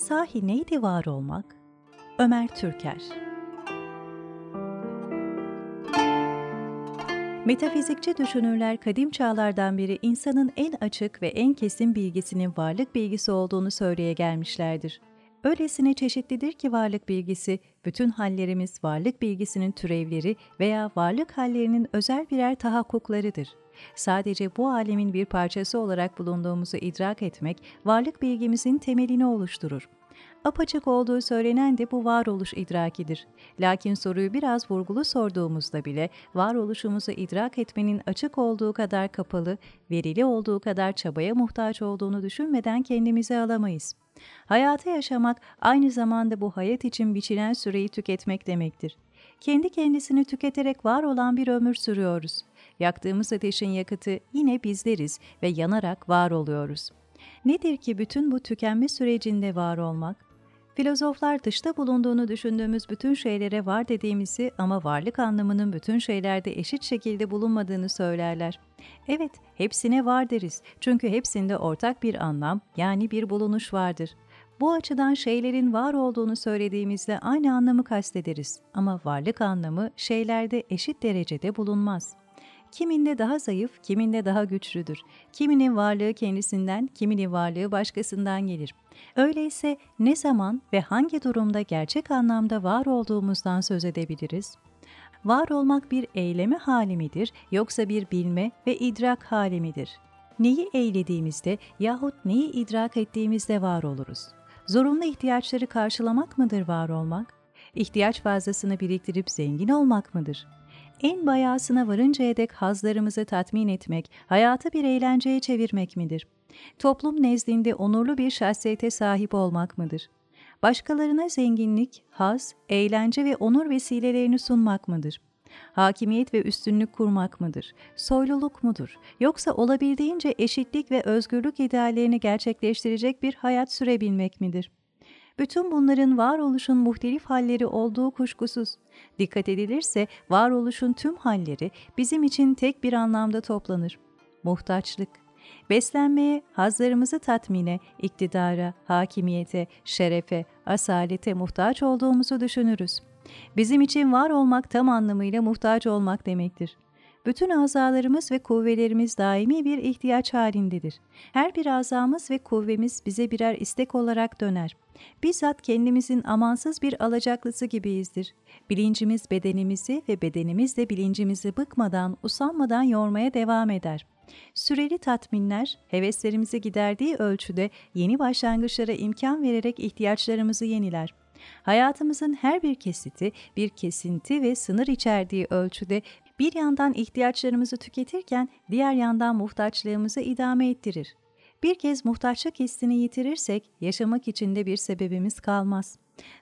Sahi neydi var olmak? Ömer Türker Metafizikçi düşünürler kadim çağlardan beri insanın en açık ve en kesin bilgisinin varlık bilgisi olduğunu söyleye gelmişlerdir. Öylesine çeşitlidir ki varlık bilgisi, bütün hallerimiz varlık bilgisinin türevleri veya varlık hallerinin özel birer tahakkuklarıdır. Sadece bu alemin bir parçası olarak bulunduğumuzu idrak etmek, varlık bilgimizin temelini oluşturur. Apaçık olduğu söylenen de bu varoluş idrakidir. Lakin soruyu biraz vurgulu sorduğumuzda bile varoluşumuzu idrak etmenin açık olduğu kadar kapalı, verili olduğu kadar çabaya muhtaç olduğunu düşünmeden kendimize alamayız. Hayatı yaşamak aynı zamanda bu hayat için biçilen süreyi tüketmek demektir. Kendi kendisini tüketerek var olan bir ömür sürüyoruz. Yaktığımız ateşin yakıtı yine bizleriz ve yanarak var oluyoruz. Nedir ki bütün bu tükenme sürecinde var olmak? Filozoflar dışta bulunduğunu düşündüğümüz bütün şeylere var dediğimizi ama varlık anlamının bütün şeylerde eşit şekilde bulunmadığını söylerler. Evet, hepsine var deriz. Çünkü hepsinde ortak bir anlam, yani bir bulunuş vardır. Bu açıdan şeylerin var olduğunu söylediğimizde aynı anlamı kastederiz ama varlık anlamı şeylerde eşit derecede bulunmaz. Kiminde daha zayıf, kiminde daha güçlüdür. Kiminin varlığı kendisinden, kiminin varlığı başkasından gelir. Öyleyse ne zaman ve hangi durumda gerçek anlamda var olduğumuzdan söz edebiliriz? Var olmak bir eyleme hali midir yoksa bir bilme ve idrak hali midir? Neyi eylediğimizde yahut neyi idrak ettiğimizde var oluruz? Zorunlu ihtiyaçları karşılamak mıdır var olmak? İhtiyaç fazlasını biriktirip zengin olmak mıdır? En bayasına varıncaya dek hazlarımızı tatmin etmek, hayatı bir eğlenceye çevirmek midir? Toplum nezdinde onurlu bir şahsiyete sahip olmak mıdır? Başkalarına zenginlik, haz, eğlence ve onur vesilelerini sunmak mıdır? Hakimiyet ve üstünlük kurmak mıdır? Soyluluk mudur? Yoksa olabildiğince eşitlik ve özgürlük ideallerini gerçekleştirecek bir hayat sürebilmek midir? Bütün bunların varoluşun muhtelif halleri olduğu kuşkusuz. Dikkat edilirse varoluşun tüm halleri bizim için tek bir anlamda toplanır. Muhtaçlık. Beslenmeye, hazlarımızı tatmine, iktidara, hakimiyete, şerefe, asalete muhtaç olduğumuzu düşünürüz. Bizim için var olmak tam anlamıyla muhtaç olmak demektir. Bütün azalarımız ve kuvvelerimiz daimi bir ihtiyaç halindedir. Her bir azamız ve kuvvemiz bize birer istek olarak döner. Bizzat kendimizin amansız bir alacaklısı gibiyizdir. Bilincimiz bedenimizi ve bedenimiz de bilincimizi bıkmadan, usanmadan yormaya devam eder. Süreli tatminler, heveslerimizi giderdiği ölçüde yeni başlangıçlara imkan vererek ihtiyaçlarımızı yeniler. Hayatımızın her bir kesiti, bir kesinti ve sınır içerdiği ölçüde bir yandan ihtiyaçlarımızı tüketirken diğer yandan muhtaçlığımızı idame ettirir. Bir kez muhtaçlık hissini yitirirsek yaşamak için de bir sebebimiz kalmaz.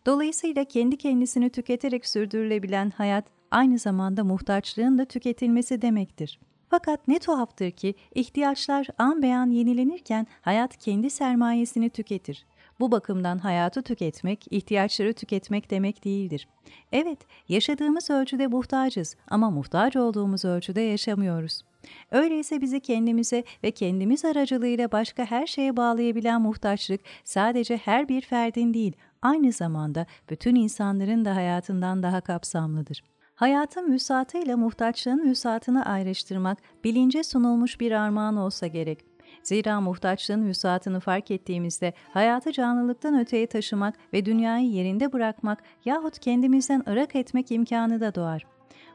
Dolayısıyla kendi kendisini tüketerek sürdürülebilen hayat aynı zamanda muhtaçlığın da tüketilmesi demektir. Fakat ne tuhaftır ki ihtiyaçlar an beyan yenilenirken hayat kendi sermayesini tüketir. Bu bakımdan hayatı tüketmek, ihtiyaçları tüketmek demek değildir. Evet, yaşadığımız ölçüde muhtacız ama muhtaç olduğumuz ölçüde yaşamıyoruz. Öyleyse bizi kendimize ve kendimiz aracılığıyla başka her şeye bağlayabilen muhtaçlık sadece her bir ferdin değil, aynı zamanda bütün insanların da hayatından daha kapsamlıdır. Hayatın vüsatıyla muhtaçlığın vüsatını ayrıştırmak bilince sunulmuş bir armağan olsa gerek. Zira muhtaçlığın vüsatını fark ettiğimizde hayatı canlılıktan öteye taşımak ve dünyayı yerinde bırakmak yahut kendimizden ırak etmek imkanı da doğar.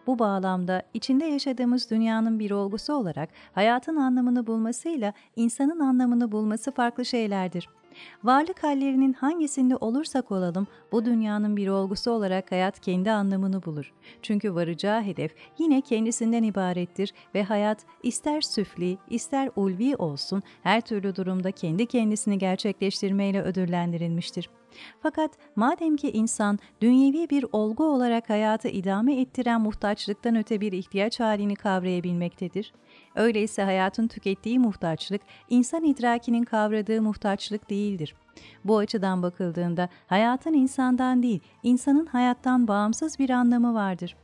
Bu bağlamda içinde yaşadığımız dünyanın bir olgusu olarak hayatın anlamını bulmasıyla insanın anlamını bulması farklı şeylerdir. Varlık hallerinin hangisinde olursak olalım bu dünyanın bir olgusu olarak hayat kendi anlamını bulur. Çünkü varacağı hedef yine kendisinden ibarettir ve hayat ister süfli ister ulvi olsun her türlü durumda kendi kendisini gerçekleştirmeyle ödüllendirilmiştir. Fakat madem ki insan dünyevi bir olgu olarak hayatı idame ettiren muhtaçlıktan öte bir ihtiyaç halini kavrayabilmektedir, öyleyse hayatın tükettiği muhtaçlık insan idrakinin kavradığı muhtaçlık değildir. Bu açıdan bakıldığında hayatın insandan değil, insanın hayattan bağımsız bir anlamı vardır.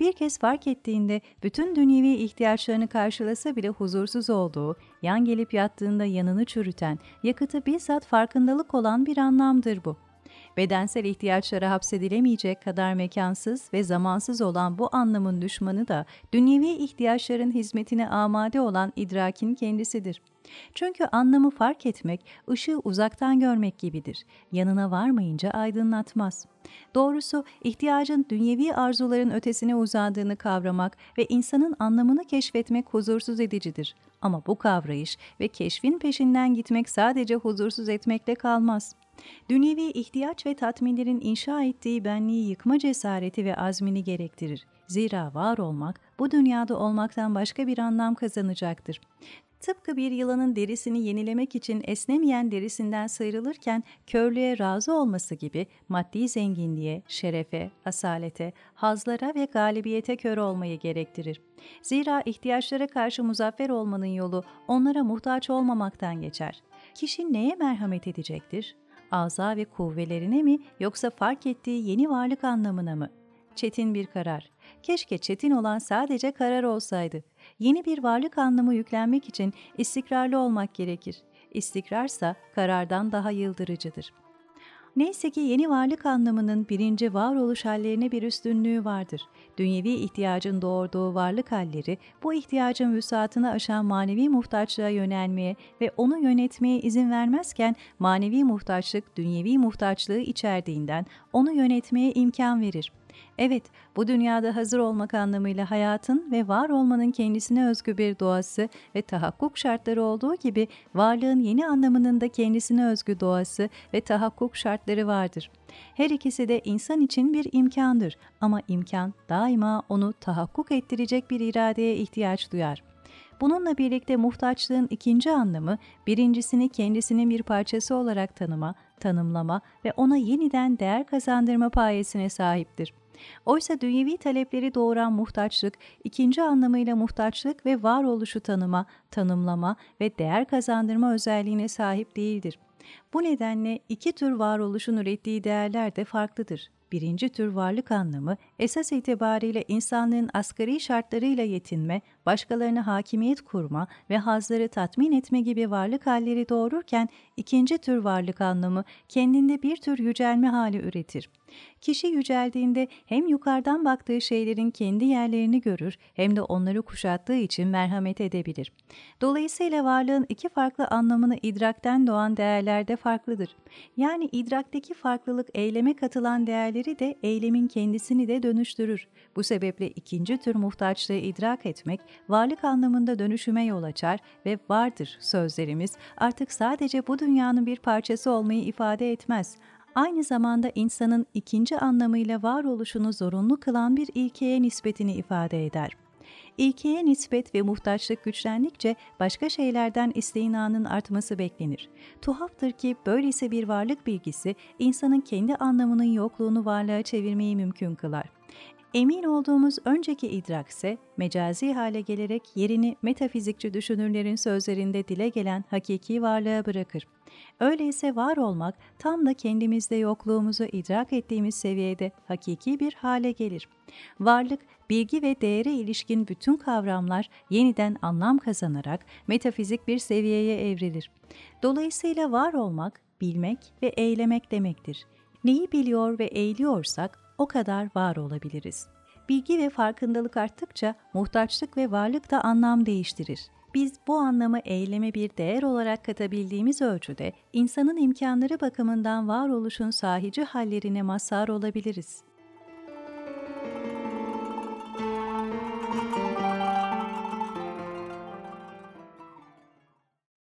Bir kez fark ettiğinde bütün dünyevi ihtiyaçlarını karşılasa bile huzursuz olduğu, yan gelip yattığında yanını çürüten, yakıtı bizzat farkındalık olan bir anlamdır bu. Bedensel ihtiyaçlara hapsedilemeyecek kadar mekansız ve zamansız olan bu anlamın düşmanı da dünyevi ihtiyaçların hizmetine amade olan idrakin kendisidir. Çünkü anlamı fark etmek, ışığı uzaktan görmek gibidir. Yanına varmayınca aydınlatmaz. Doğrusu ihtiyacın dünyevi arzuların ötesine uzandığını kavramak ve insanın anlamını keşfetmek huzursuz edicidir. Ama bu kavrayış ve keşfin peşinden gitmek sadece huzursuz etmekle kalmaz. Dünyevi ihtiyaç ve tatminlerin inşa ettiği benliği yıkma cesareti ve azmini gerektirir. Zira var olmak, bu dünyada olmaktan başka bir anlam kazanacaktır. Tıpkı bir yılanın derisini yenilemek için esnemeyen derisinden sıyrılırken körlüğe razı olması gibi maddi zenginliğe, şerefe, asalete, hazlara ve galibiyete kör olmayı gerektirir. Zira ihtiyaçlara karşı muzaffer olmanın yolu onlara muhtaç olmamaktan geçer. Kişi neye merhamet edecektir? Aza ve kuvvelerine mi yoksa fark ettiği yeni varlık anlamına mı? Çetin bir karar. Keşke çetin olan sadece karar olsaydı. Yeni bir varlık anlamı yüklenmek için istikrarlı olmak gerekir. İstikrarsa karardan daha yıldırıcıdır. Neyse ki yeni varlık anlamının birinci varoluş hallerine bir üstünlüğü vardır. Dünyevi ihtiyacın doğurduğu varlık halleri bu ihtiyacın vüsatını aşan manevi muhtaçlığa yönelmeye ve onu yönetmeye izin vermezken manevi muhtaçlık dünyevi muhtaçlığı içerdiğinden onu yönetmeye imkan verir. Evet, bu dünyada hazır olmak anlamıyla hayatın ve var olmanın kendisine özgü bir doğası ve tahakkuk şartları olduğu gibi varlığın yeni anlamının da kendisine özgü doğası ve tahakkuk şartları vardır. Her ikisi de insan için bir imkandır ama imkan daima onu tahakkuk ettirecek bir iradeye ihtiyaç duyar. Bununla birlikte muhtaçlığın ikinci anlamı, birincisini kendisinin bir parçası olarak tanıma, tanımlama ve ona yeniden değer kazandırma payesine sahiptir. Oysa dünyevi talepleri doğuran muhtaçlık, ikinci anlamıyla muhtaçlık ve varoluşu tanıma, tanımlama ve değer kazandırma özelliğine sahip değildir. Bu nedenle iki tür varoluşun ürettiği değerler de farklıdır. Birinci tür varlık anlamı, esas itibariyle insanlığın asgari şartlarıyla yetinme, başkalarına hakimiyet kurma ve hazları tatmin etme gibi varlık halleri doğururken, ikinci tür varlık anlamı kendinde bir tür yücelme hali üretir. Kişi yüceldiğinde hem yukarıdan baktığı şeylerin kendi yerlerini görür hem de onları kuşattığı için merhamet edebilir. Dolayısıyla varlığın iki farklı anlamını idrakten doğan değerler de farklıdır. Yani idrakteki farklılık eyleme katılan değerleri de eylemin kendisini de dönüştürür. Bu sebeple ikinci tür muhtaçlığı idrak etmek varlık anlamında dönüşüme yol açar ve vardır sözlerimiz artık sadece bu dünyanın bir parçası olmayı ifade etmez aynı zamanda insanın ikinci anlamıyla varoluşunu zorunlu kılan bir ilkeye nispetini ifade eder. İlkeye nispet ve muhtaçlık güçlendikçe başka şeylerden istinanın artması beklenir. Tuhaftır ki böylesi bir varlık bilgisi insanın kendi anlamının yokluğunu varlığa çevirmeyi mümkün kılar. Emin olduğumuz önceki idrak ise mecazi hale gelerek yerini metafizikçi düşünürlerin sözlerinde dile gelen hakiki varlığa bırakır. Öyleyse var olmak tam da kendimizde yokluğumuzu idrak ettiğimiz seviyede hakiki bir hale gelir. Varlık, bilgi ve değere ilişkin bütün kavramlar yeniden anlam kazanarak metafizik bir seviyeye evrilir. Dolayısıyla var olmak, bilmek ve eylemek demektir. Neyi biliyor ve eğiliyorsak o kadar var olabiliriz. Bilgi ve farkındalık arttıkça muhtaçlık ve varlık da anlam değiştirir. Biz bu anlamı eyleme bir değer olarak katabildiğimiz ölçüde insanın imkanları bakımından varoluşun sahici hallerine mazhar olabiliriz.